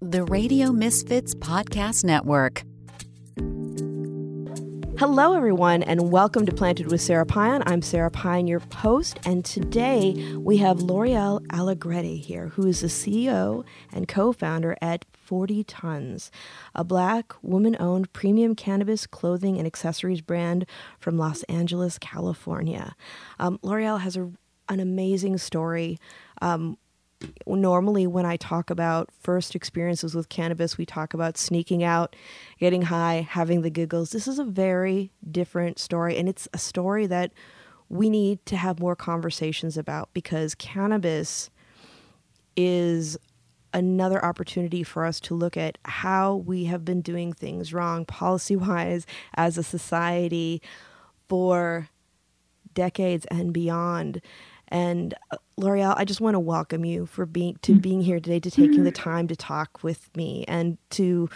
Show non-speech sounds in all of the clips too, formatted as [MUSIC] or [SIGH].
The Radio Misfits Podcast Network. Hello, everyone, and welcome to Planted with Sara Payan. I'm Sara Payan, your host, and today we have Loriel Alegrete here, who is the CEO and co founder at 40 Tons, a black, woman owned premium cannabis clothing and accessories brand from Los Angeles, California. Um, Loriel has a, an amazing story. Um, normally when I talk about first experiences with cannabis, we talk about sneaking out, getting high, having the giggles. This is a very different story, and it's a story that we need to have more conversations about because cannabis is another opportunity for us to look at how we have been doing things wrong policy wise [LAUGHS] as a society for decades and beyond. And uh, Loriel, I just want to welcome you for being to mm-hmm. being here today, to taking the time to talk with me, and to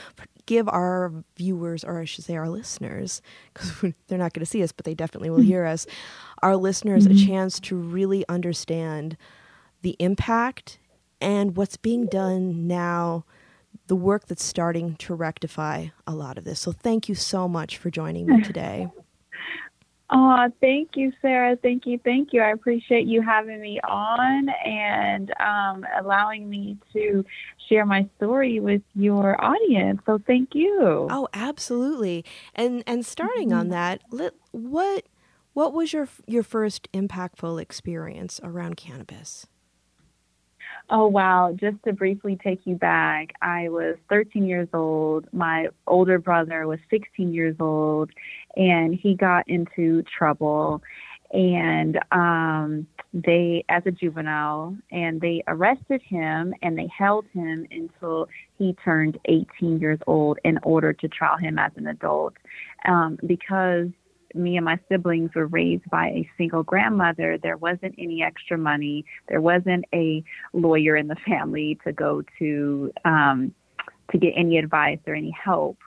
give our viewers, or I should say, our listeners, because [LAUGHS] they're not going to see us, but they definitely will hear us, our listeners mm-hmm. a chance to really understand the impact and what's being done now, the work that's starting to rectify a lot of this. So, thank you so much for joining me [LAUGHS] today. Oh, thank you, Sara. Thank you. Thank you. I appreciate you having me on and um, allowing me to share my story with your audience. So thank you. Oh, absolutely. And and starting mm-hmm. on that, what what was your your first impactful experience around cannabis? Oh, wow. Just to briefly take you back, I was 13 years old. My older brother was 16 years old, and he got into trouble. And um, they, as a juvenile, and they arrested him and they held him until he turned 18 years old in order to trial him as an adult. Um, because me and my siblings were raised by a single grandmother, there wasn't any extra money. There wasn't a lawyer in the family to go to um, to get any advice or any help.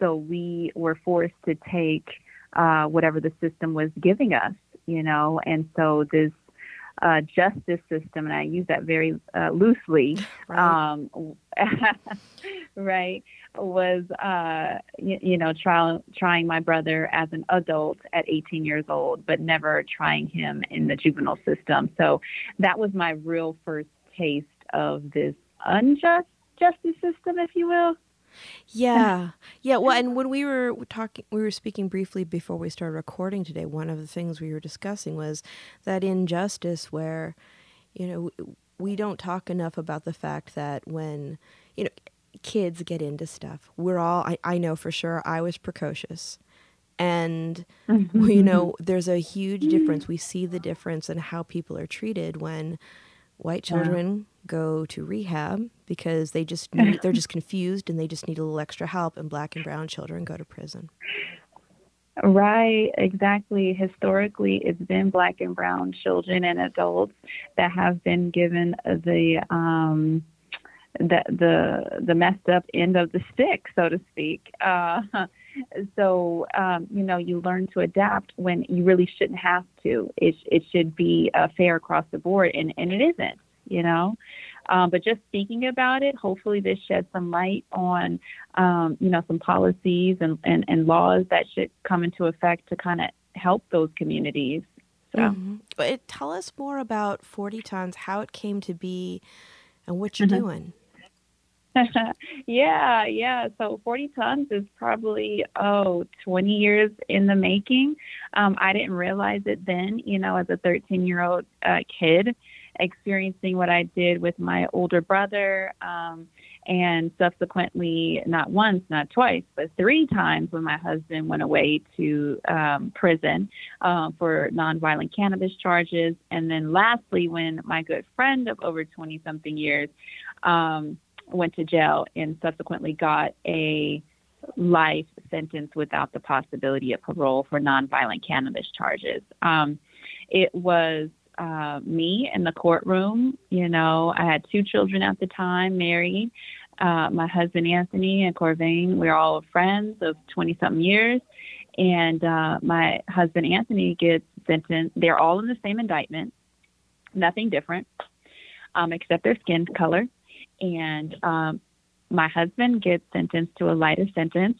So we were forced to take uh, whatever the system was giving us, you know. And so this uh, justice system, and I use that very uh, loosely, right. Um, [LAUGHS] right, was uh, you, you, know try, trying my brother as an adult at 18 years old, but never trying him in the juvenile system. So that was my real first taste of this unjust justice system, if you will. Yeah. [LAUGHS] Yeah. Well, and when we were talking, we were speaking briefly before we started recording today. One of the things we were discussing was that injustice where, you know, we don't talk enough about the fact that when, you know, kids get into stuff, we're all, I, I know for sure I was precocious. And, mm-hmm. you know, [LAUGHS] there's a huge difference. We see the difference in how people are treated when white children yeah. go to rehab because they just [LAUGHS] need, they're just confused and they just need a little extra help and black and brown children go to prison Right, exactly. Historically, it's been black and brown children and adults that have been given the um, the the the messed up end of the stick, so to speak. Uh, [LAUGHS] so um, you know, you learn to adapt when you really shouldn't have to. It it should be uh, fair across the board, and and it isn't. You know, um, but just speaking about it, hopefully this sheds some light on, um, you know, some policies and, and, and laws that should come into effect to kind of help those communities. So, mm-hmm. but tell us more about 40 Tons, how it came to be, and what you're mm-hmm. doing. [LAUGHS] yeah, yeah. So 40 tons is probably, oh, 20 years in the making. Um, I didn't realize it then, you know, as a 13 year old uh, kid experiencing what I did with my older brother, um, and subsequently, not once, not twice, but three times when my husband went away to um, prison uh, for nonviolent cannabis charges. And then lastly, when my good friend of over 20 something years um, went to jail and subsequently got a life sentence without the possibility of parole for nonviolent cannabis charges. Um, it was uh, me in the courtroom. You know, I had two children at the time, married. Uh, my husband Anthony and Corvain, we're all friends of 20 something years. And uh, my husband Anthony gets sentenced. They're all in the same indictment, nothing different, um, except their skin color. And um, my husband gets sentenced to a lighter sentence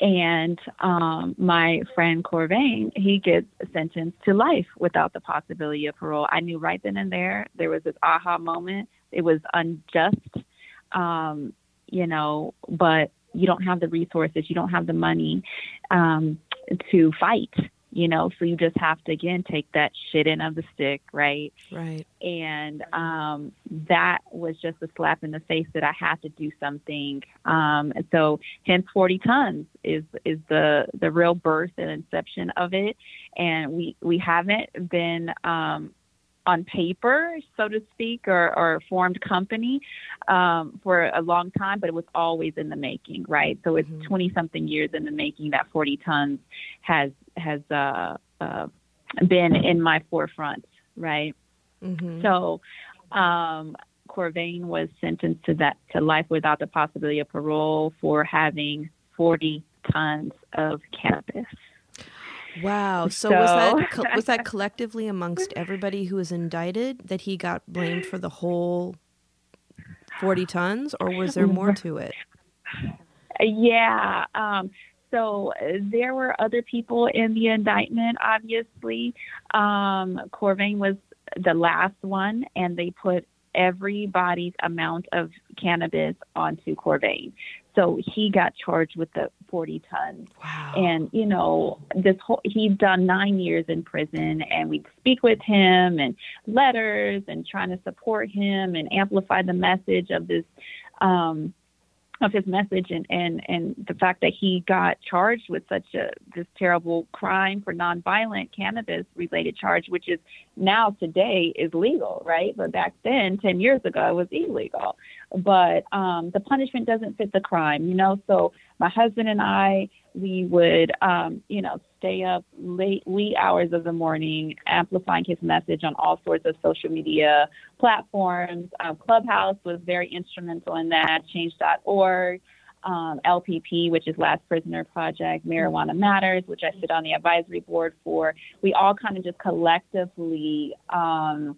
and um, my friend Corvain, he gets sentenced to life without the possibility of parole. I knew right then and there there was this aha moment. It was unjust, um, you know, but you don't have the resources, you don't have the money um, to fight you know so you just have to again take that shit in of the stick right? Right. And um that was just a slap in the face that i had to do something. Um and so hence 40 tons is is the the real birth and inception of it. And we we haven't been um on paper, so to speak, or, or formed company um, for a long time, but it was always in the making, right? So it's 20 mm-hmm. something years in the making that 40 tons has has uh, uh, been in my forefront, right? Mm-hmm. So um, Corvain was sentenced to that to life without the possibility of parole for having 40 tons of cannabis. Wow. So, [LAUGHS] so was that was that collectively amongst everybody who was indicted that he got blamed for the whole 40 tons or was there more to it? Yeah. Um, so there were other people in the indictment, obviously. Um, Corvain was the last one, and they put everybody's amount of cannabis onto Corvain. So he got charged with the 40 tons. Wow. And, you know, this whole, he's done nine years in prison and we'd speak with him and letters and trying to support him and amplify the message of this, um, of his message and, and, and the fact that he got charged with such a this terrible crime for nonviolent cannabis related charge, which is now today is legal, right? But back then, ten years ago, it was illegal. But um, the punishment doesn't fit the crime, you know. So my husband and I, we would, um, you know, stay up late, wee hours of the morning, amplifying his message on all sorts of social media platforms. Um, Clubhouse was very instrumental in that. Change.org. Um, LPP, which is Last Prisoner Project, Marijuana Matters, which I sit on the advisory board for. We all kind of just collectively um,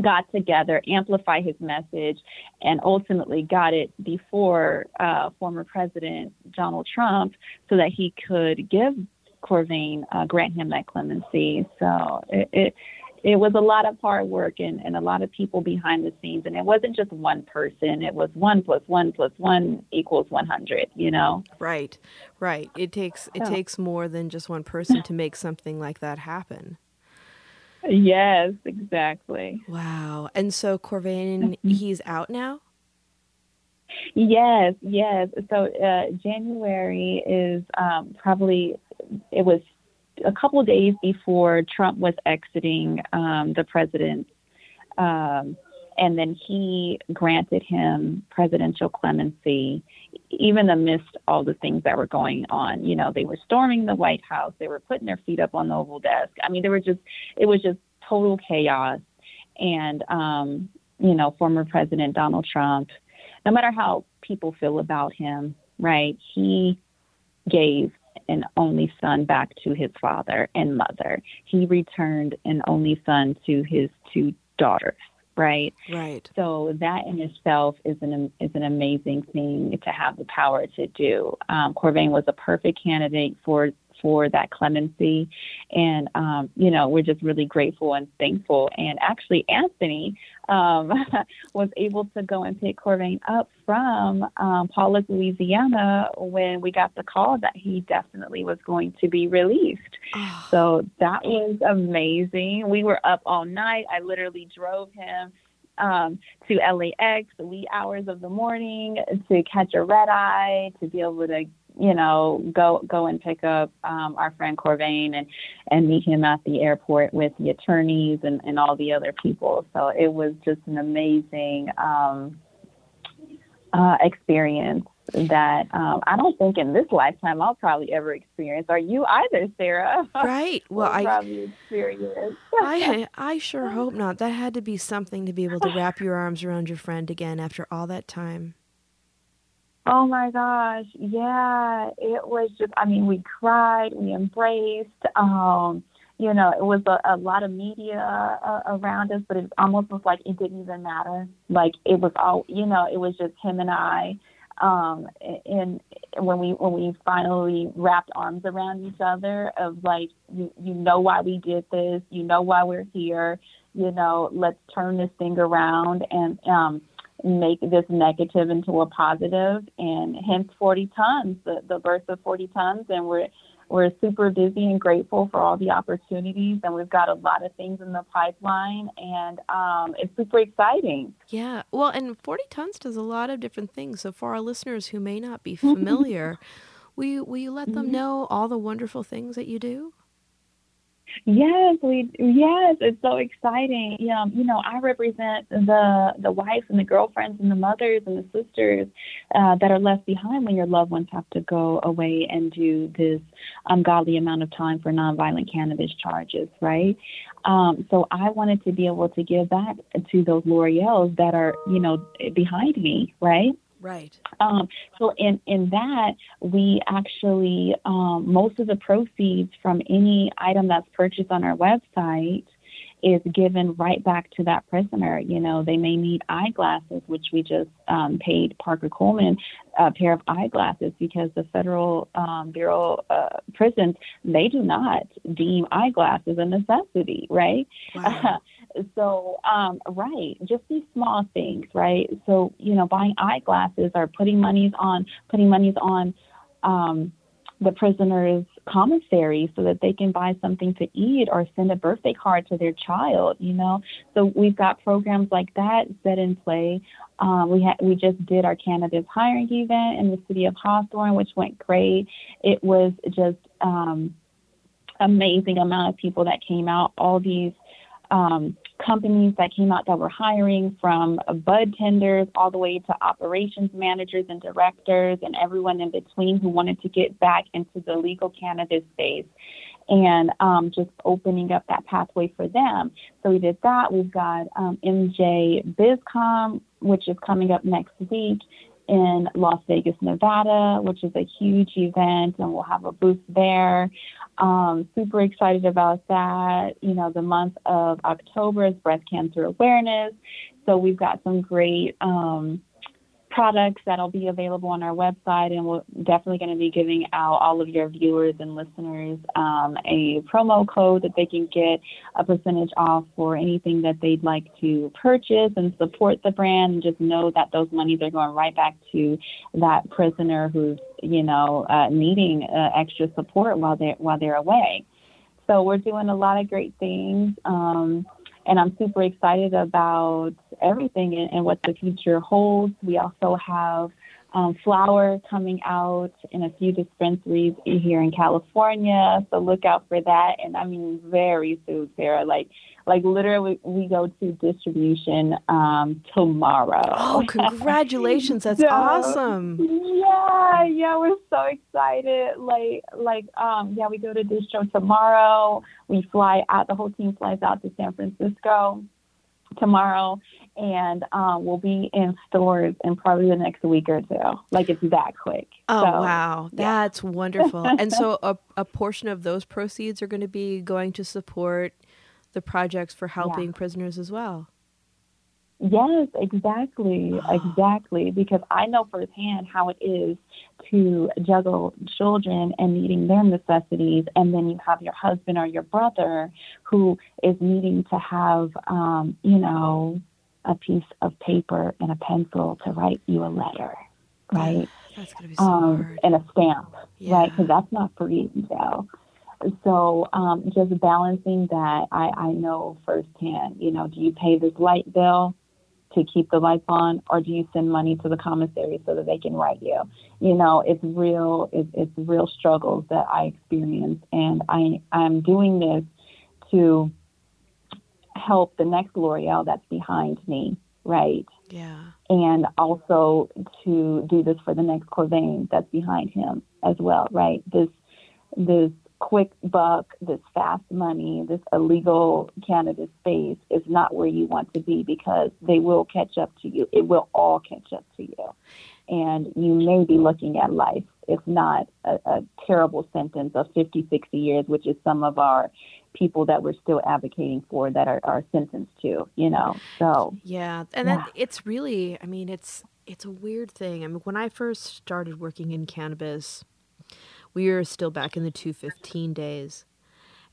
got together, amplify his message, and ultimately got it before uh, former President Donald Trump so that he could give Corvain, uh, grant him that clemency. So it, it, it was a lot of hard work and, and a lot of people behind the scenes. And it wasn't just one person, it was one plus one plus one equals 100, you know? Right, right. It takes, it takes more than just one person to make something like that happen. Yes, exactly. Wow. And so Corvain, mm-hmm. he's out now? Yes, yes. So uh, January is um, probably, it was a couple days before Trump was exiting um, the presidency. Um, and then he granted him presidential clemency, even amidst all the things that were going on. You know, they were storming the White House, they were putting their feet up on the Oval Desk. I mean, there were just, it was just total chaos. And, um, you know, former President Donald Trump, no matter how people feel about him, right, he gave an only son back to his father and mother. He returned an only son to his two daughters right? Right. So that in itself is an is an amazing thing to have the power to do. Um, Corvain was a perfect candidate for for that clemency. And, um, you know, we're just really grateful and thankful. And actually, Anthony um, [LAUGHS] was able to go and pick Corvain up from um, Pollock, Louisiana, when we got the call that he definitely was going to be released. Oh. So that was amazing. We were up all night. I literally drove him um, to LAX, the wee hours of the morning, to catch a red eye, to be able to you know, go go and pick up um, our friend Corvain and and meet him at the airport with the attorneys and, and all the other people. So it was just an amazing um, uh, experience that um, I don't think in this lifetime I'll probably ever experience. Are you either, Sara? [LAUGHS] Right. Well, I probably experience. I [LAUGHS] I sure hope not. That had to be something to be able to wrap your arms around your friend again after all that time. Oh my gosh. Yeah. It was just, I mean, we cried, we embraced. Um, you know, it was a, a lot of media uh, around us, but it almost was like it didn't even matter. Like it was all, you know, it was just him and I. Um, and when we when we finally wrapped arms around each other, of like, you you know why we did this, you know why we're here, you know, let's turn this thing around and um, make this negative into a positive, and hence 40 tons, the the birth of 40 tons, and we're we're super busy and grateful for all the opportunities, and we've got a lot of things in the pipeline, and um, it's super exciting. Yeah, well, and 40 Tons does a lot of different things. So, for our listeners who may not be [LAUGHS] familiar, will, you, will you let them mm-hmm. know all the wonderful things that you do? Yes, we yes, it's so exciting. Yeah, you know, I represent the the wives and the girlfriends and the mothers and the sisters uh, that are left behind when your loved ones have to go away and do this ungodly amount of time for nonviolent cannabis charges, right? Um, so I wanted to be able to give back to those Loriels that are, you know, behind me, right? Right. Um, so in in that we actually um, most of the proceeds from any item that's purchased on our website is given right back to that prisoner. You know, they may need eyeglasses, which we just um, paid Parker Coleman a pair of eyeglasses because the Federal um, Bureau uh, prisons they do not deem eyeglasses a necessity, right? Wow. [LAUGHS] so um, right, just these small things, right? So you know, buying eyeglasses or putting monies on putting monies on um, the prisoners' commissary so that they can buy something to eat or send a birthday card to their child. You know, so we've got programs like that set in play. Um, we had we just did our cannabis hiring event in the city of Hawthorne, which went great. It was just um, amazing amount of people that came out. All these um, companies that came out that were hiring from bud tenders all the way to operations managers and directors and everyone in between who wanted to get back into the legal cannabis space and um, just opening up that pathway for them. So we did that. We've got um, MJ BizCom, which is coming up next week in Las Vegas, Nevada, which is a huge event, and we'll have a booth there. Um, super excited about that. You know, the month of October is breast cancer awareness. So we've got some great um, products that'll be available on our website, and we're definitely going to be giving out all of your viewers and listeners um, a promo code that they can get a percentage off for anything that they'd like to purchase and support the brand, and just know that those monies are going right back to that prisoner who's you know uh, needing uh, extra support while they're while they're away. So we're doing a lot of great things. Um, and I'm super excited about everything and, and what the future holds. We also have um, flower coming out in a few dispensaries here in California, so look out for that. And I mean, very soon, Sara. Like, like literally, we go to distribution um, tomorrow. Oh, [LAUGHS] congratulations! That's so, awesome. Yeah, yeah, we're so excited. Like, like, um, yeah, we go to distro tomorrow. We fly out. The whole team flies out to San Francisco tomorrow, and um, we'll be in stores in probably the next week or two. Like it's that quick. Oh so, wow, yeah. that's wonderful! [LAUGHS] and so a a portion of those proceeds are going to be going to support the projects for helping yeah. prisoners as well. Yes, exactly, [GASPS] exactly. Because I know firsthand how it is to juggle children and meeting their necessities, and then you have your husband or your brother who is needing to have, um, you know, a piece of paper and a pencil to write you a letter, [SIGHS] right? That's gonna be so um, hard. And a stamp, yeah. right? Because that's not free, you know. So um, just balancing that, I, I know firsthand. You know, do you pay this light bill? To keep the lights on, or do you send money to the commissary so that they can write you? You know, it's real. It's, it's real struggles that I experience, and I I'm doing this to help the next Loriel that's behind me, right? Yeah. And also to do this for the next Corvain that's behind him as well, right? This this quick buck, this fast money, this illegal cannabis space is not where you want to be because they will catch up to you. It will all catch up to you. and you may be looking at life, if not a, a terrible sentence of 50, 60 years, which is some of our people that we're still advocating for that are, are sentenced to, you know. So yeah, and yeah. it's really, I mean, it's it's a weird thing. I mean, when I first started working in cannabis, we were still back in the 215 days,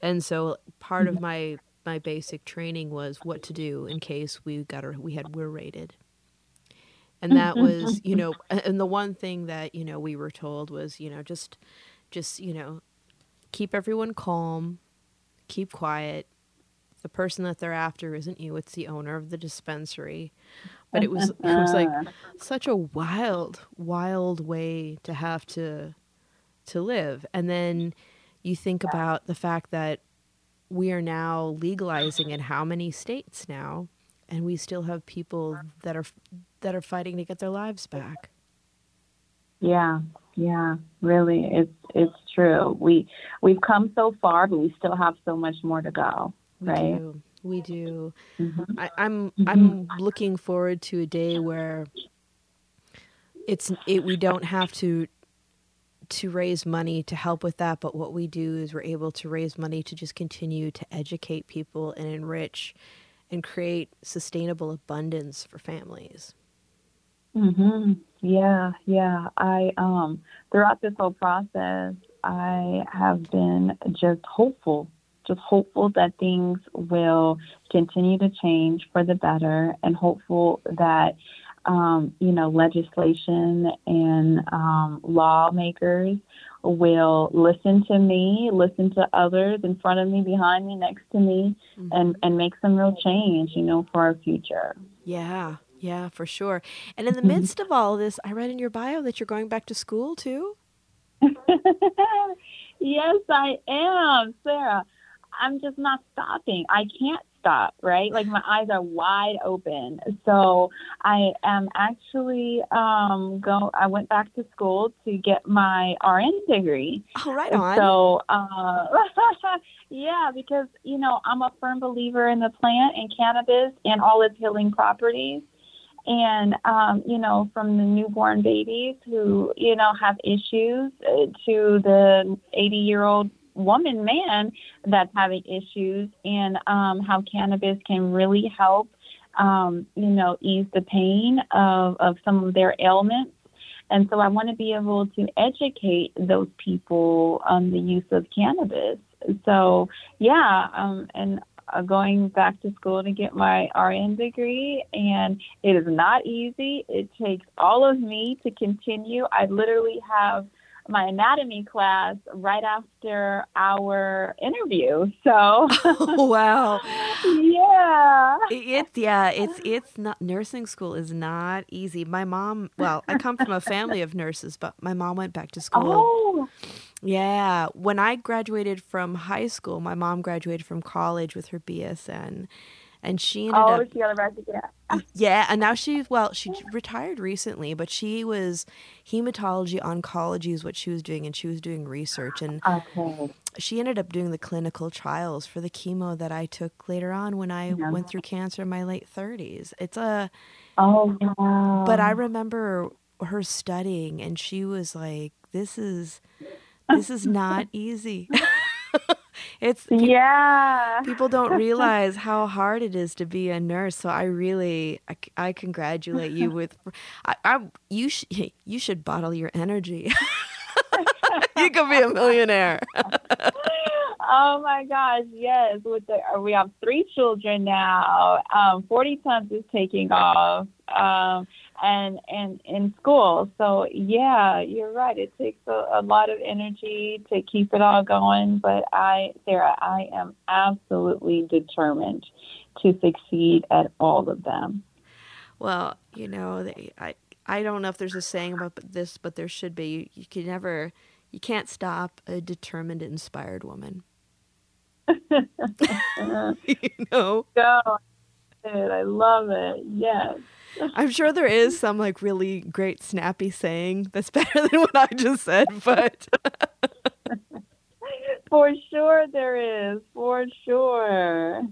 and so part of mm-hmm. my my basic training was what to do in case we got our, we had we're rated and that was you know and the one thing that you know we were told was you know just just you know keep everyone calm keep quiet. The person that they're after isn't you, it's the owner of the dispensary. But it was it was like [LAUGHS] such a wild, wild way to have to to live. And then you think about the fact that we are now legalizing in how many states now and we still have people that are that are fighting to get their lives back. Yeah, yeah, really, it's it's true. We we've come so far, but we still have so much more to go. Right? We do. We do. Mm-hmm. I, I'm mm-hmm. I'm looking forward to a day where it's it we don't have to to raise money to help with that, but what we do is we're able to raise money to just continue to educate people and enrich and create sustainable abundance for families. Mhm. Yeah, yeah. I um throughout this whole process, I have been just hopeful, just hopeful that things will continue to change for the better and hopeful that um, you know, legislation and um, lawmakers will listen to me, listen to others in front of me, behind me, next to me, mm-hmm. and, and make some real change, you know, for our future. Yeah, yeah, for sure. And in the mm-hmm. midst of all this, I read in your bio that you're going back to school too. [LAUGHS] yes, I am, Sara. I'm just not stopping. I can't stop, right? Like my eyes are wide open. So I am actually um go I went back to school to get my RN degree. Oh, right on. So uh [LAUGHS] yeah, because you know, I'm a firm believer in the plant and cannabis and all its healing properties and um, you know from the newborn babies who you know have issues uh, to the 80 year old woman man that's having issues and um, how cannabis can really help um, you know ease the pain of, of some of their ailments and so i want to be able to educate those people on the use of cannabis so yeah um, and uh, going back to school to get my RN degree, and it is not easy. It takes all of me to continue. I literally have my anatomy class right after our interview. So [LAUGHS] oh, wow. yeah. It's yeah, it's it's not nursing school is not easy. My mom, well, I come from a family of nurses, but my mom went back to school. Oh. Yeah, when I graduated from high school, my mom graduated from college with her BSN and she ended oh, up. she got a resident. Yeah, and now she well, she retired recently, but she was hematology oncology is what she was doing, and she was doing research, and okay. she ended up doing the clinical trials for the chemo that I took later on when I yeah. went through cancer in my late thirties. It's a oh wow. But I remember her studying, and she was like, "This is." [LAUGHS] This is not easy. [LAUGHS] it's yeah. People don't [LAUGHS] realize how hard it is to be a nurse. So I really, I, I congratulate you with, I, I you sh- you should bottle your energy. [LAUGHS] you could be a millionaire. [LAUGHS] oh my gosh, yes. With the, we have three children now. Um, Forty Tons is taking off. Um, and and in school. So yeah, you're right. It takes a, a lot of energy to keep it all going. But I, Sara, I am absolutely determined to succeed at all of them. Well, you know, they, I I don't know if there's a saying about this, but there should be. You, you can never, you can't stop a determined, inspired woman. [LAUGHS] [LAUGHS] you know. Go. I love it. Yes. I'm sure there is some like really great snappy saying that's [LAUGHS] better than what I just said, but [LAUGHS] for sure there is. For sure.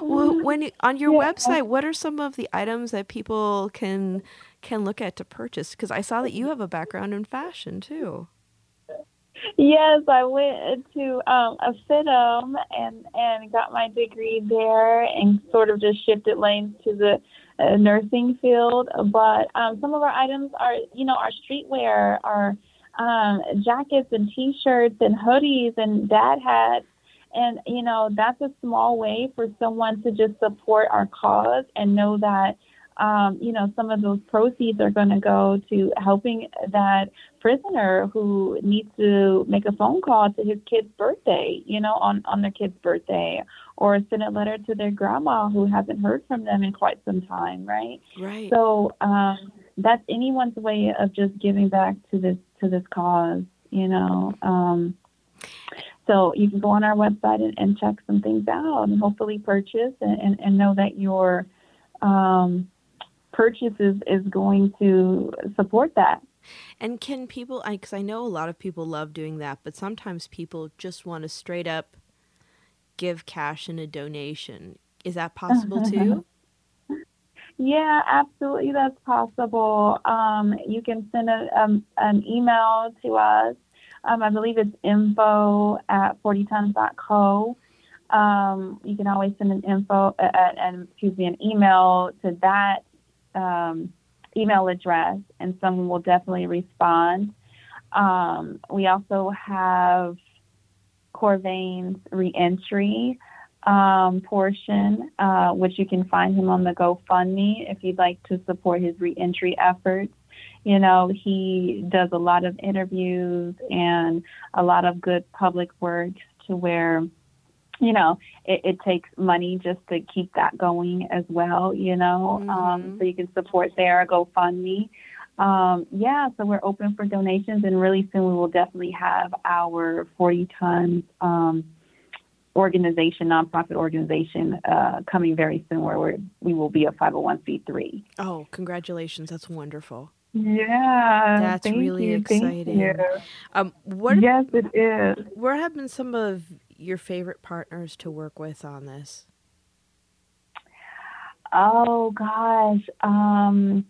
Well, when on your yeah. website, what are some of the items that people can can look at to purchase? Because I saw that you have a background in fashion too. Yes, I went to um, a FIDM and and got my degree there, and sort of just shifted lanes to the nursing field. But um, some of our items are, you know, our streetwear, our um, jackets and T-shirts and hoodies and dad hats, and you know that's a small way for someone to just support our cause and know that um, you know, some of those proceeds are going to go to helping that prisoner who needs to make a phone call to his kid's birthday, you know, on, on their kid's birthday, or send a letter to their grandma who hasn't heard from them in quite some time, right? Right. So um, that's anyone's way of just giving back to this to this cause, you know. Um, so you can go on our website and, and check some things out and hopefully purchase and, and, and know that you're um, purchases is going to support that. And can people, because I, I know a lot of people love doing that, but sometimes people just want to straight up give cash in a donation. Is that possible too? Yeah, absolutely, that's possible. Um, you can send a, um, an email to us. Um, I believe it's info at 40tons.co. Um, you can always send an info, uh, uh, and excuse me, an email to that um, email address, and someone will definitely respond. Um, we also have Corvain's reentry um, portion, uh, which you can find him on the GoFundMe if you'd like to support his reentry efforts. You know, he does a lot of interviews and a lot of good public works to where you know, it, it, takes money just to keep that going as well, you know. Um, mm-hmm. Um, so you can support there, GoFundMe. Um, yeah, so we're open for donations, and really soon we will definitely have our 40 tons um, organization, nonprofit organization, uh, coming very soon where we're, we will be a 501c3. Oh, congratulations. That's wonderful. Yeah, that's really you, exciting. Um, what yes, it is. What have been some of your favorite partners to work with on this? Oh gosh, um,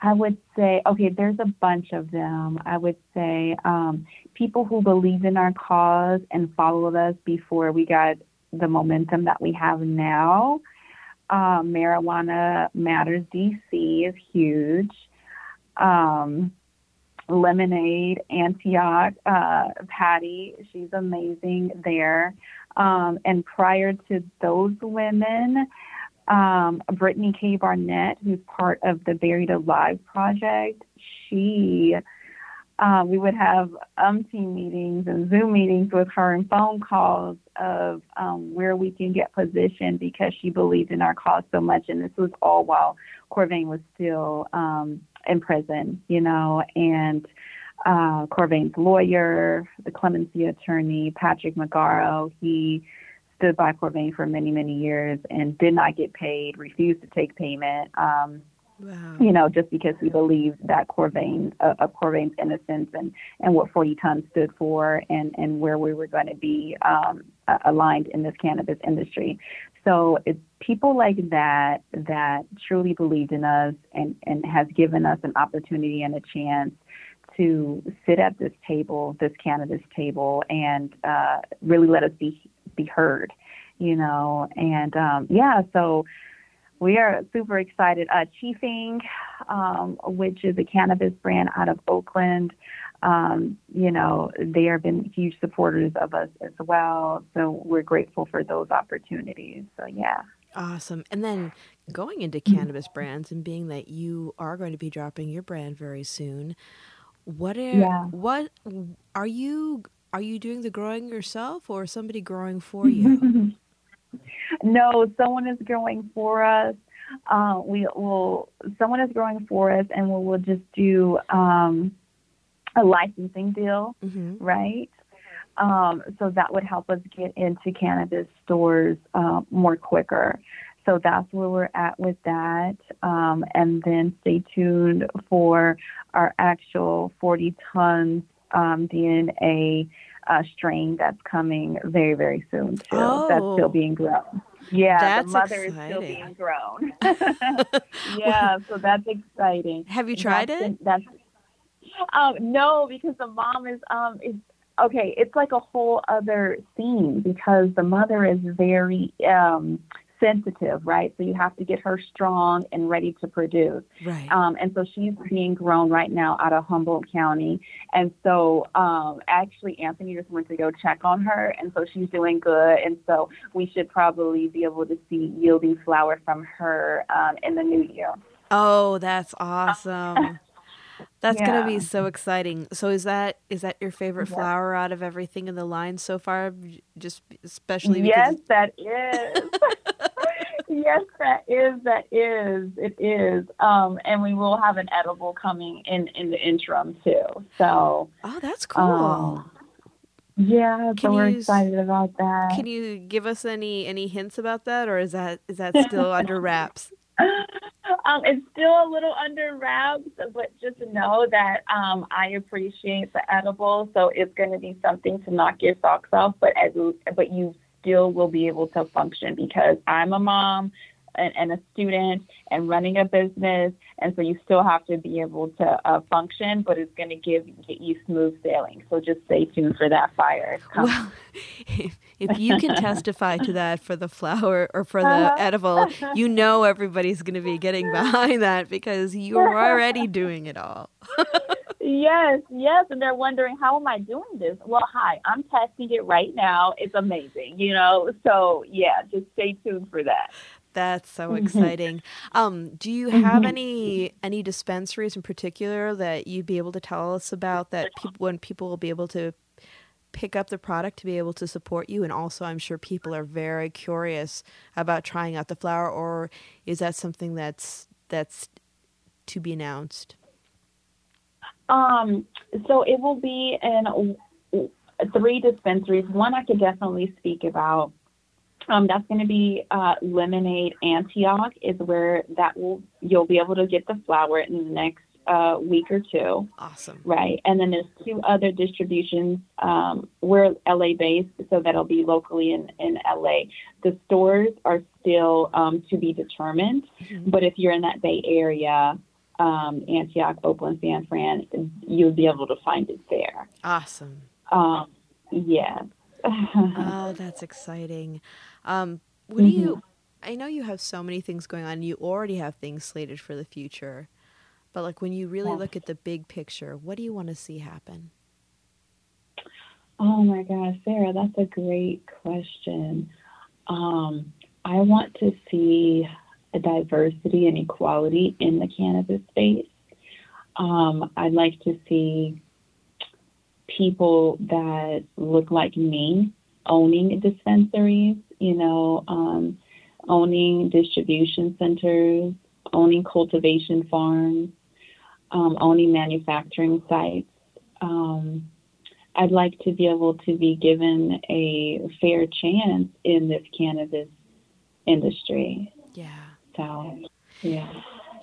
I would say okay. There's a bunch of them. I would say um, people who believed in our cause and followed us before we got the momentum that we have now. Um, Marijuana Matters DC is huge. Um, Lemonade, Antioch, uh, Patty, she's amazing there. Um, and prior to those women, um, Brittany K. Barnett, who's part of the Buried Alive project, she, uh, we would have umpteen meetings and Zoom meetings with her and phone calls of um, where we can get positioned because she believed in our cause so much. And this was all while Corvain was still um, in prison, you know, and uh, Corvain's lawyer, the clemency attorney, Patrick Megaro, he stood by Corvain for many, many years and did not get paid, refused to take payment. Um, Wow. You know, just because he believed that Corvain, uh, of Corvain's innocence and, and what 40 tons stood for and, and where we were going to be um, aligned in this cannabis industry. So it's people like that that truly believed in us and, and has given us an opportunity and a chance to sit at this table, this cannabis table, and uh, really let us be be heard, you know. And um, yeah, so we are super excited. Uh, Chiefing, um, which is a cannabis brand out of Oakland, um, you know, they have been huge supporters of us as well. So we're grateful for those opportunities. So yeah. Awesome. And then going into cannabis brands and being that you are going to be dropping your brand very soon, what are yeah. what are you are you doing the growing yourself or somebody growing for you? [LAUGHS] no, someone is growing for us. Uh, we will someone is growing for us, and we will just do um, a licensing deal, mm-hmm. right? Um, so that would help us get into cannabis stores uh, more quicker. So that's where we're at with that. Um, and then stay tuned for our actual 40 tons um, DNA uh, strain that's coming very, very soon, too. Oh. That's still being grown. Yeah, That's the mother is still being grown. [LAUGHS] [LAUGHS] yeah, so that's exciting. Have you tried That's- it? That's [LAUGHS] um, no, because the mom is um is okay. It's like a whole other scene because the mother is very um sensitive, right? So you have to get her strong and ready to produce. Right. Um, and so she's being grown right now out of Humboldt County. And so um, actually, Anthony just went to go check on her. And so she's doing good. And so we should probably be able to see yielding flower from her um, in the new year. oh, that's awesome. [LAUGHS] That's gonna be so exciting. So is that is that your favorite Yeah. flower out of everything in the line so far? Just especially Yes, that is. [LAUGHS] yes, that is. That is. It is. Um, and we will have an edible coming in in the interim too. So oh, that's cool. um, yeah, Can so we're you excited about that. Can you give us any any hints about that, or is that is that [LAUGHS] still under wraps? [LAUGHS] um, it's still a little under wraps, but just know that um, I appreciate the edible, so it's going to be something to knock your socks off. But as but you still will be able to function because I'm a mom and, and a student and running a business, and so you still have to be able to uh, function. But it's going to give get you smooth sailing. So just stay tuned for that fire. Well, [LAUGHS] if, if you can testify to that for the flower or for the Uh-huh. edible, you know everybody's going to be getting behind that because you're already doing it all. [LAUGHS] Yes, yes, and they're wondering how am I doing this? Well, hi, I'm testing it right now. It's amazing, you know. So yeah, just stay tuned for that. That's so Mm-hmm. [LAUGHS] exciting. Um, do you have any any dispensaries in particular that you'd be able to tell us about that people when people will be able to pick up the product to be able to support you? And also, I'm sure people are very curious about trying out the flower, or is that something that's that's to be announced? Um, so it will be in three dispensaries. One I could definitely speak about. Um, that's going to be uh, Lemonade Antioch is where that will you'll be able to get the flower in the next uh, week or two. Awesome. Right. And then there's two other distributions. Um, we're LA based, so that'll be locally in, in LA. The stores are still um, to be determined, but if you're in that Bay Area, um, Antioch, Oakland, San Fran, you'll be able to find it there. Awesome. Um, yes. [LAUGHS] Oh, that's exciting. Um, what do you? I know you have so many things going on. You already have things slated for the future, but like when you really Yeah. look at the big picture, what do you want to see happen? Oh my gosh, Sara, that's a great question. Um, I want to see a diversity and equality in the cannabis space. Um, I'd like to see people that look like me owning dispensaries, you know, um, owning distribution centers, owning cultivation farms, um, owning manufacturing sites. Um, I'd like to be able to be given a fair chance in this cannabis industry. Yeah, So, yeah.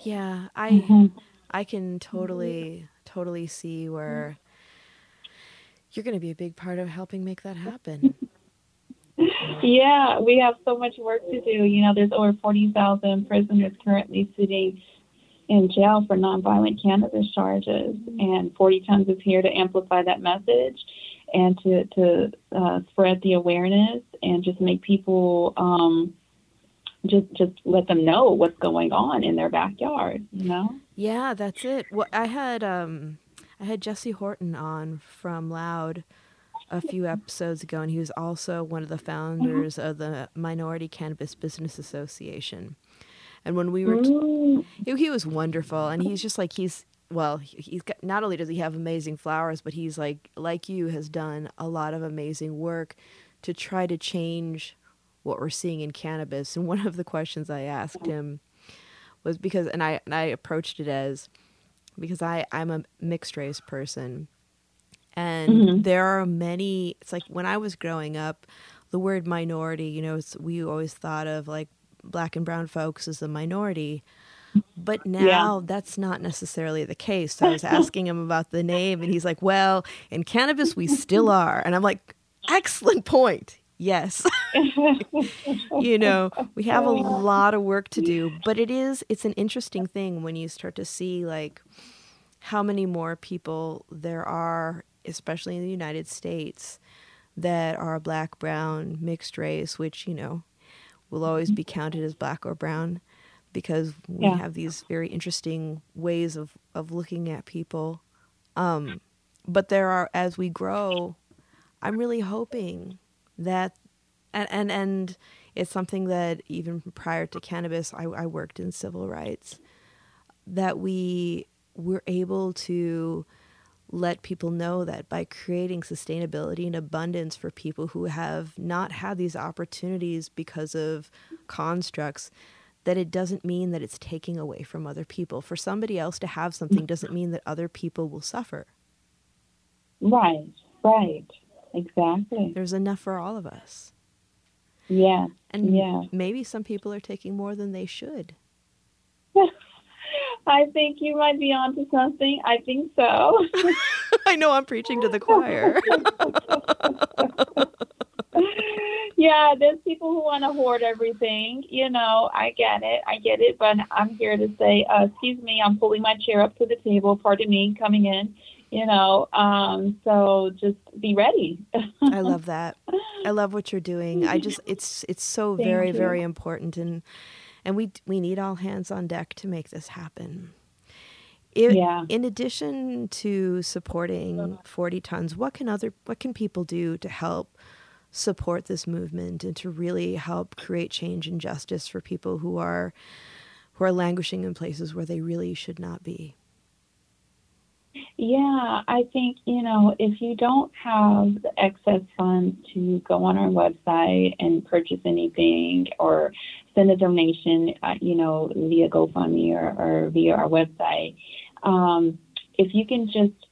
yeah. I Mhm. I can totally totally see where you're going to be a big part of helping make that happen. Yeah, we have so much work to do. You know, there's over 40,000 prisoners currently sitting in jail for nonviolent cannabis charges, and 40 Tons is here to amplify that message and to to uh, spread the awareness and just make people um, just just let them know what's going on in their backyard. You know. Yeah, that's it. Well, I had um, I had Jesse Horton on from LOWD a few episodes ago, and he was also one of the mm-hmm. founders of the Minority Cannabis Business Association. And when we were, t- mm. he, he was wonderful, and he's just like he's well, he- he's got not only does he have amazing flowers, but he's like like you has done a lot of amazing work to try to change what we're seeing in cannabis. And one of the questions I asked him was because, and I and I approached it as because I I'm a mixed race person, and Mhm. there are many. It's like when I was growing up, the word minority, you know, it's, we always thought of like black and brown folks as a minority. But now that's not necessarily the case. So I was [LAUGHS] asking him about the name, and he's like, "Well, in cannabis, we still are." And I'm like, "Excellent point. Yes. [LAUGHS] you know, we have a lot of work to do, but it is it's an interesting thing when you start to see like how many more people there are, especially in the United States, that are black, brown, mixed race, which, you know, will always be counted as black or brown because we Yeah. have these very interesting ways of, of looking at people. Um, but there are, as we grow, I'm really hoping that, and, and, and it's something that even prior to cannabis, I, I worked in civil rights, that we were able to let people know that by creating sustainability and abundance for people who have not had these opportunities because of constructs, that it doesn't mean that it's taking away from other people. For somebody else to have something doesn't mean that other people will suffer. Right, right. Exactly. There's enough for all of us. Yeah. And Yeah. maybe some people are taking more than they should. [LAUGHS] I think you might be onto something. I think so. [LAUGHS] I know I'm preaching to the choir. [LAUGHS] yeah, there's people who want to hoard everything. You know, I get it. I get it. But I'm here to say, uh, excuse me, I'm pulling my chair up to the table. Pardon me, coming in. You know, um, so just be ready. I love that. I love what you're doing. I just it's it's so Thank very you. very important and and we we need all hands on deck to make this happen. It, Yeah. In addition to supporting 40 tons, what can other what can people do to help support this movement and to really help create change and justice for people who are who are languishing in places where they really should not be? Yeah, I think, you know, if you don't have the excess funds to go on our website and purchase anything or send a donation, uh, you know, via GoFundMe or, or via our website, um, if you can just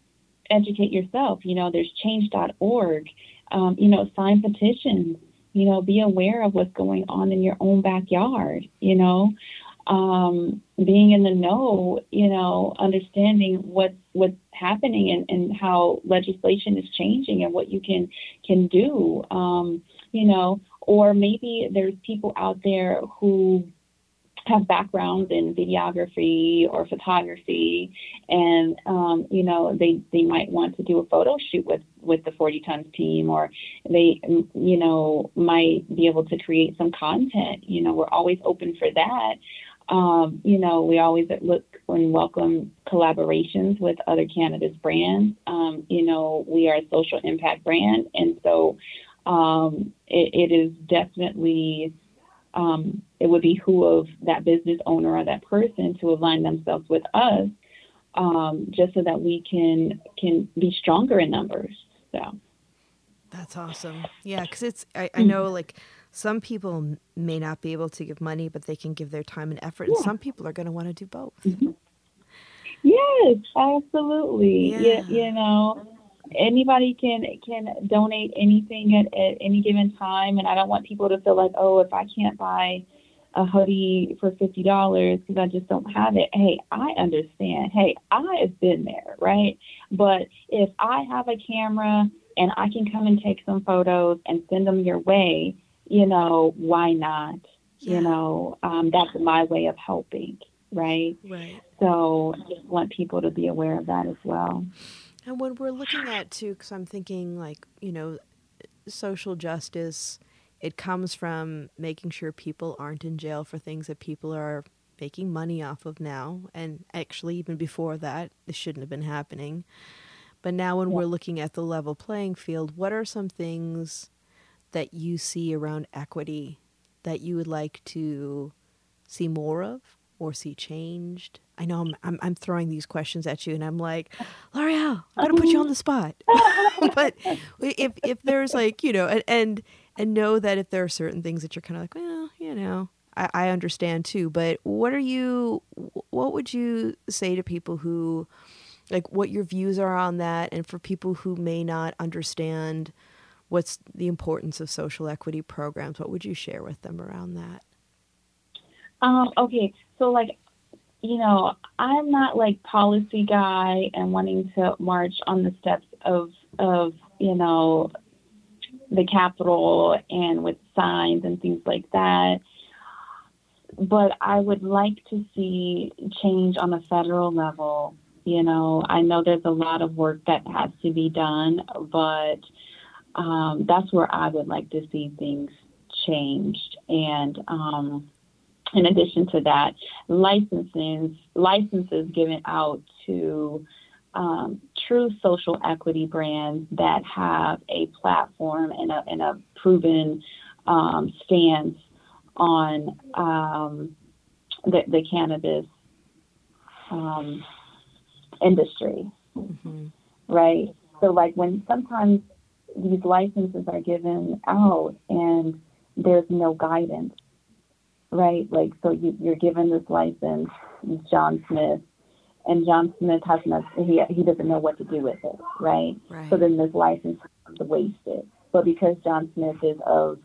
educate yourself, you know, there's change.org, um, you know, sign petitions, you know, be aware of what's going on in your own backyard, you know. Um, being in the know, you know, understanding what's what's happening and, and how legislation is changing and what you can can do, um, you know, or maybe there's people out there who have backgrounds in videography or photography, and um, you know they they might want to do a photo shoot with with the 40 tons team, or they you know might be able to create some content. You know, we're always open for that. Um, you know, we always look and welcome collaborations with other cannabis brands. Um, you know, we are a social impact brand, and so um, it, it is definitely um, it would behoove that business owner or that person to align themselves with us, um, just so that we can can be stronger in numbers. So That's awesome. Yeah, because it's I, I know like some people may not be able to give money, but they can give their time and effort, and some people are going to want to do both. yes, absolutely. Yeah. Yeah, you know, anybody can can donate anything at, at any given time, and I don't want people to feel like, oh, if I can't buy a hoodie for fifty dollars because I just don't have it. Hey, I understand. Hey, I have been there, right? But if I have a camera and I can come and take some photos and send them your way, you know, why not? Yeah. You know, um, that's my way of helping, right? Right. So I just want people to be aware of that as well. And when we're looking at too, because I'm thinking like you know, social justice, it comes from making sure people aren't in jail for things that people are making money off of now, and actually even before that, this shouldn't have been happening. But now, when Yeah. we're looking at the level playing field, what are some things that you see around equity that you would like to see more of or see changed? I know I'm I'm, I'm throwing these questions at you, and I'm like, [LAUGHS] Loriel, I'm gonna put you on the spot. [LAUGHS] [LAUGHS] but if if there's like you know, and and, and know that if there are certain things that you're kind of like, well, you know, I, I understand too. But what are you? What would you say to people who, like, what your views are on that, and for people who may not understand what's the importance of social equity programs, what would you share with them around that? Um, okay, so like, you know, I'm not like policy guy and wanting to march on the steps of of you know the Capitol and with signs and things like that. But I would like to see change on the federal level. You know, I know there's a lot of work that has to be done, but um, that's where I would like to see things changed. And um, in addition to that, licenses licenses given out to um, true social equity brands that have a platform and a, and a proven um, stance on um, the, the, cannabis um, industry, mm-hmm. right? So, like when sometimes these licenses are given out and there's no guidance, right? Like, so you, you're given this license, John Smith, and John Smith has not, he, he doesn't know what to do with it, right? right. So then this license is wasted. But because John Smith is of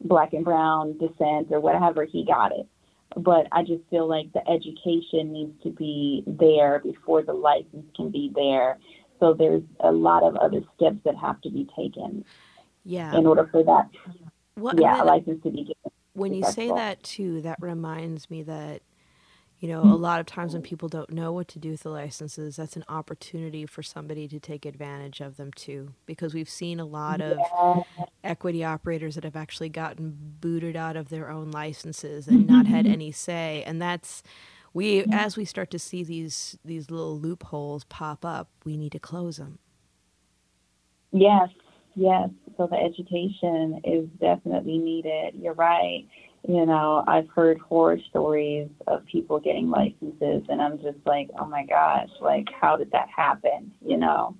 black and brown descent or whatever, he got it. But I just feel like the education needs to be there before the license can be there. So there's a lot of other steps that have to be taken. Yeah. In order for that, what, yeah, a license to be given. When you say that too, that reminds me that you know, a mm-hmm. lot of times when people don't know what to do with the licenses, that's an opportunity for somebody to take advantage of them too. Because we've seen a lot of equity operators that have actually gotten booted out of their own licenses and not had mm-hmm. any say. And that's we as we start to see these these little loopholes pop up, we need to close them. Yes, yes. So the education is definitely needed. You're right you know, I've heard horror stories of people getting licenses, and I'm just like, oh my gosh, like, how did that happen? You know?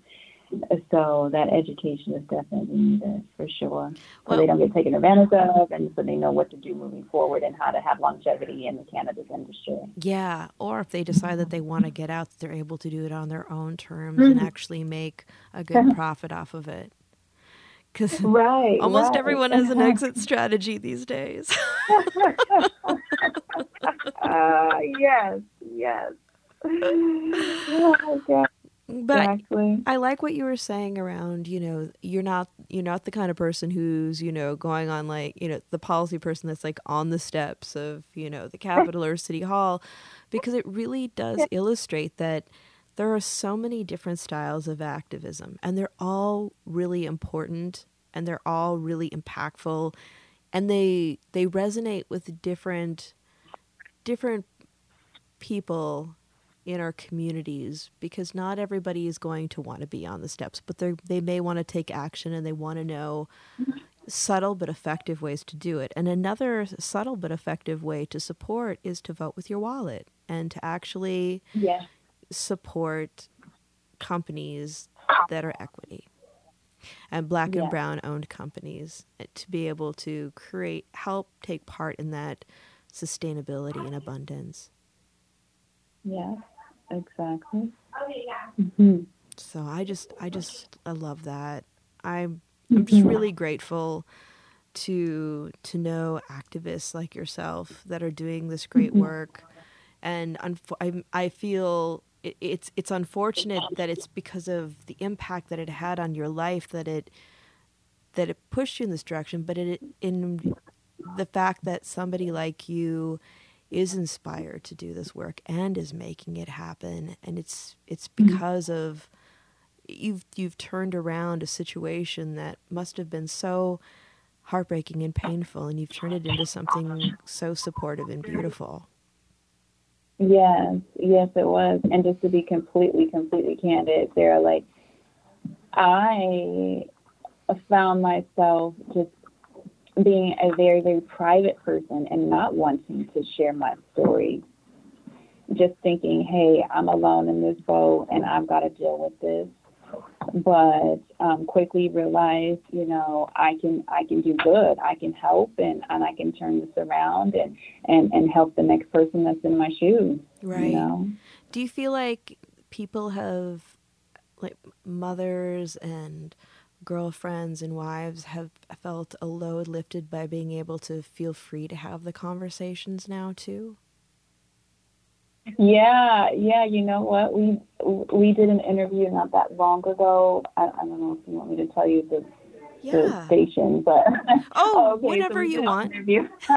So that education is definitely needed for sure. So well, they don't get taken advantage of, and so they know what to do moving forward and how to have longevity in the cannabis industry. Yeah, or if they decide that they want to get out, they're able to do it on their own terms and mm-hmm. actually make a good [LAUGHS] profit off of it because [LAUGHS] right, almost right. everyone has an exit [LAUGHS] strategy these days. uh, yes, yes. Oh. But exactly. I like what you were saying around, you know, you're not you're not the kind of person who's, you know, going on like, you know, the policy person that's like on the steps of, you know, the Capitol or City Hall because it really does yeah. illustrate that there are so many different styles of activism, and they're all really important and they're all really impactful and they they resonate with different different people in our communities because not everybody is going to want to be on the steps, but they they may want to take action and they want to know subtle but effective ways to do it. And another subtle but effective way to support is to vote with your wallet and to actually yeah support companies that are equity and black and brown owned companies eh, to be able to create help take part in that sustainability and abundance yeah exactly mm-hmm. so i just i just i love that i'm i'm just mm-hmm. really grateful to to know activists like yourself that are doing this great mm-hmm. work and I, I feel it, it's it's unfortunate that it's because of the impact that it had on your life that it that it pushed you in this direction, but it in the fact that somebody like you is inspired to do this work and is making it happen and it's it's mm-hmm. because mm-hmm. of you've you've turned around a situation that must have been so heartbreaking and painful and you've turned it into something so supportive and beautiful Yes, yes, it was. And just to be completely, completely candid, Sara, like I found myself just being a very, very private person and not wanting to share my story. Just thinking, hey, I'm alone in this boat and I've got to deal with this but um, quickly realized, you know, I can I can do good. I can help, and, and I can turn this around and, and and help the next person that's in my shoes. Right. You know? Do you feel like people have, like mothers and girlfriends and wives, have felt a load lifted by being able to feel free to have the conversations now too? Yeah, yeah. You know what? We we did an interview not that long ago. I, I don't know if you want me to tell you the Yeah. the station, but [LAUGHS] Oh, okay, whatever we you want. [LAUGHS]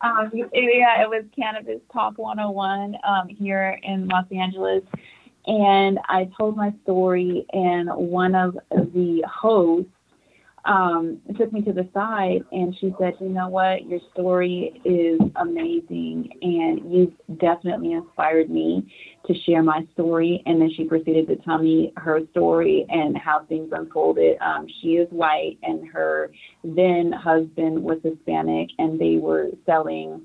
um, yeah, it was Cannabis Talk 101 um, here in Los Angeles. And I told my story, and one of the hosts um, took me to the side and she said, You know what? Your story is amazing, and you've definitely inspired me to share my story. And then she proceeded to tell me her story and how things unfolded. Um, she is white, and her then husband was Hispanic, and they were selling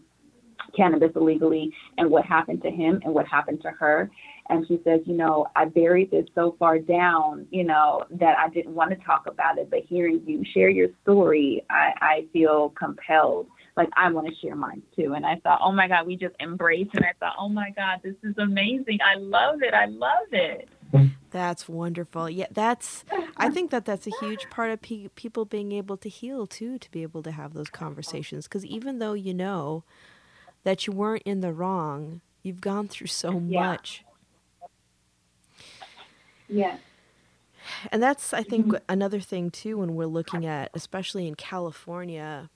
cannabis illegally, and what happened to him and what happened to her. And she says, you know, I buried this so far down, you know, that I didn't want to talk about it. But hearing you share your story, I, I feel compelled. Like I want to share mine too. And I thought, oh my God, we just embraced. And I thought, oh my God, this is amazing. I love it. I love it. That's wonderful. Yeah, that's. I think that that's a huge part of pe- people being able to heal too, to be able to have those conversations. Because even though you know that you weren't in the wrong, you've gone through so Yeah. much. Yeah. And that's, I think, mm-hmm. another thing too when we're looking at, especially in California,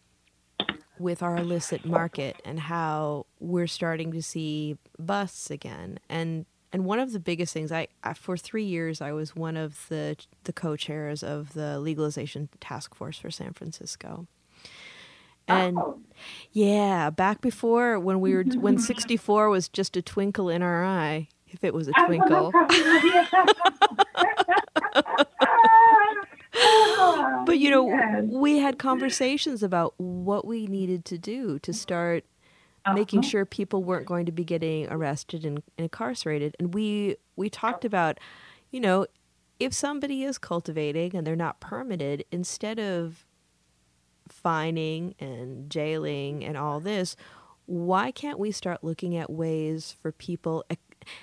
with our illicit market and how we're starting to see busts again. And and one of the biggest things, I, I for three years I was one of the the co-chairs of the legalization task force for San Francisco. And Oh. yeah, back before when we were when 64 was just a twinkle in our eye, if it was a twinkle. [LAUGHS] But you know, Yes. we had conversations about what we needed to do to start making Uh-huh. sure people weren't going to be getting arrested and, and incarcerated. And we we talked about, you know, if somebody is cultivating and they're not permitted, instead of fining and jailing and all this, why can't we start looking at ways for people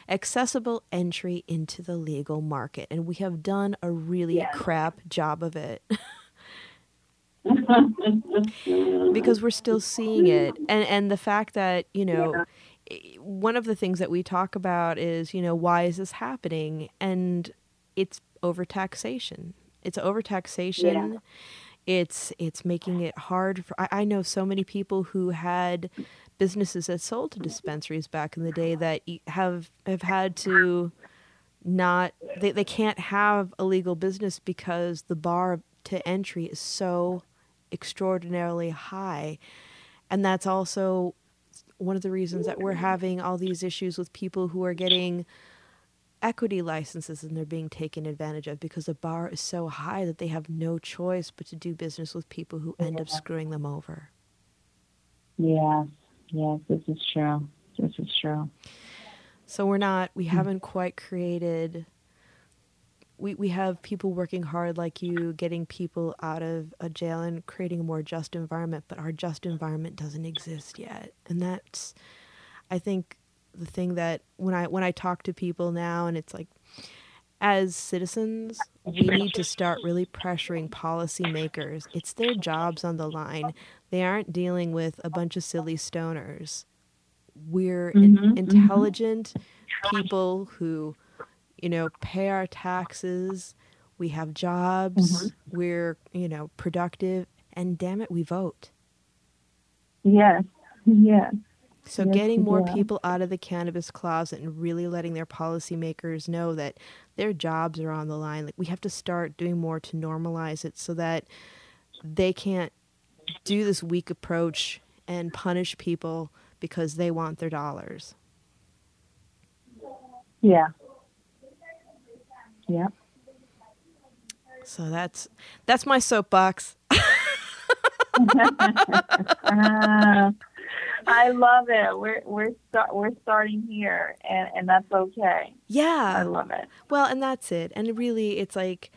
accessible entry into the legal market? And we have done a really Yes. crap job of it. [LAUGHS] [LAUGHS] because we're still seeing it and and the fact that you know i- one of the things that we talk about is you know why is this happening and it's overtaxation it's overtaxation it's it's making it hard for I, I know so many people who had businesses that sold to dispensaries back in the day that have have had to not they, they can't have a legal business because the bar to entry is so extraordinarily high. And that's also one of the reasons that we're having all these issues with people who are getting equity licenses and they're being taken advantage of because the bar is so high that they have no choice but to do business with people who end up screwing them over Yes, yes, this is true. This is true. So we're not we hmm. haven't quite created we we have people working hard like you getting people out of a jail and creating a more just environment, but our just environment doesn't exist yet. And that's I think the thing that when I when I talk to people now and it's like as citizens, we need to start really pressuring policymakers. It's their jobs on the line. They aren't dealing with a bunch of silly stoners. We're in- Mhm, mhm. intelligent people who, you know, pay our taxes. We have jobs. We're, you know, productive. And damn it, we vote. Yes, [LAUGHS] yes. So Yes, getting more do. people out of the cannabis closet and really letting their policymakers know that their jobs are on the line. Like we have to start doing more to normalize it so that they can't do this weak approach and punish people because they want their dollars. Yeah. Yeah. So that's that's my soapbox. Uh, [LAUGHS] [LAUGHS] [LAUGHS] I love it. [LAUGHS] We're we're start we're starting here, and and that's okay. Yeah, I love it. Well, and that's it. And really, it's like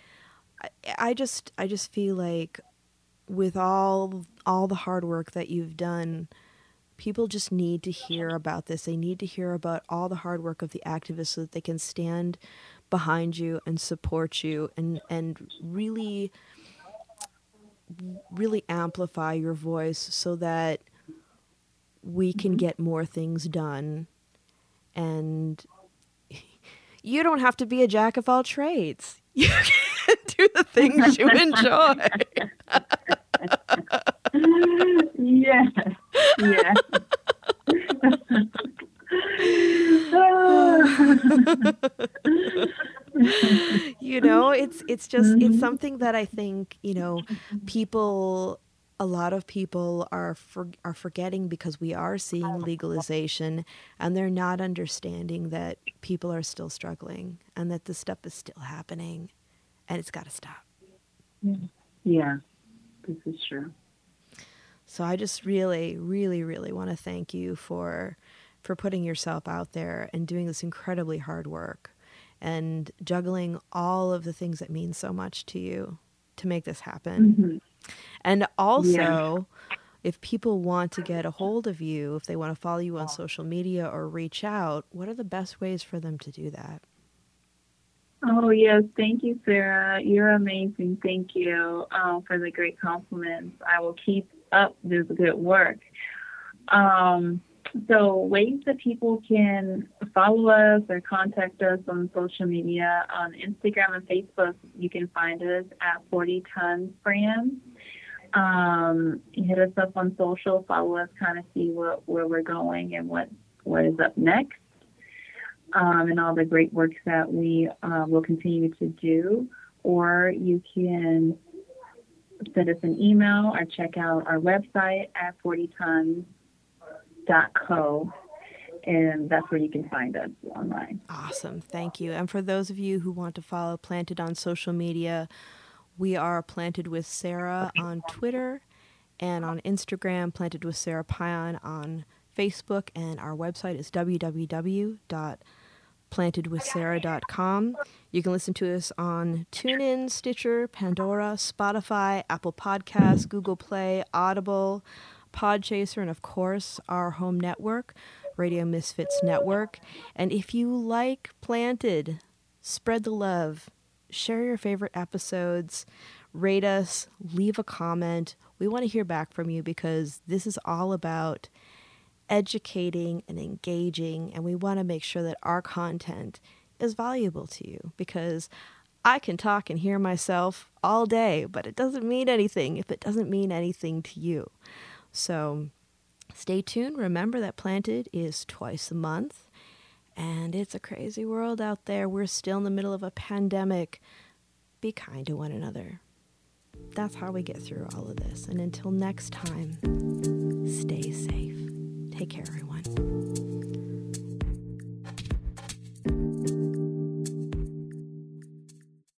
I, I just I just feel like with all all the hard work that you've done, people just need to hear about this. They need to hear about all the hard work of the activists so that they can stand behind you and support you and and really really amplify your voice so that we can mm-hmm. get more things done and [LAUGHS] you don't have to be a jack of all trades. [LAUGHS] You can, do the things you enjoy. yes. [LAUGHS] Yes. you know, it's it's just it's mm-hmm. something that I think, you know, people a lot of people are for, are forgetting because we are seeing legalization and they're not understanding that people are still struggling and that this stuff is still happening and it's got to stop. Yeah. This is true. So I just really really really want to thank you for for putting yourself out there and doing this incredibly hard work and juggling all of the things that mean so much to you to make this happen. Mm-hmm. And also, yeah. if people want to get a hold of you, if they want to follow you on social media or reach out, what are the best ways for them to do that? Oh, yes. Thank you, Sara. You're amazing. Thank you um, for the great compliments. I will keep up this good work. Um, so, ways that people can follow us or contact us on social media on Instagram and Facebook, you can find us at 40 Tons Brands. Um, hit us up on social, follow us, kind of see what, where we're going and what, what is up next, um, and all the great work that we uh, will continue to do. Or you can send us an email or check out our website at 40tons.co and that's where you can find us online. Awesome. Thank you. And for those of you who want to follow Planted on social media, we are Planted with Sara on Twitter and on Instagram, Planted with Sara Payan on Facebook, and our website is www.plantedwithsarah.com. You can listen to us on TuneIn, Stitcher, Pandora, Spotify, Apple Podcasts, Google Play, Audible, Podchaser, and of course, our home network, Radio Misfits Network. And if you like Planted, spread the love, share your favorite episodes, rate us, leave a comment. We want to hear back from you because this is all about educating and engaging, and we want to make sure that our content is valuable to you because I can talk and hear myself all day, but it doesn't mean anything if it doesn't mean anything to you. So stay tuned. Remember that Planted is twice a month. And it's a crazy world out there. We're still in the middle of a pandemic. Be kind to one another. That's how we get through all of this. And until next time, stay safe. Take care, everyone.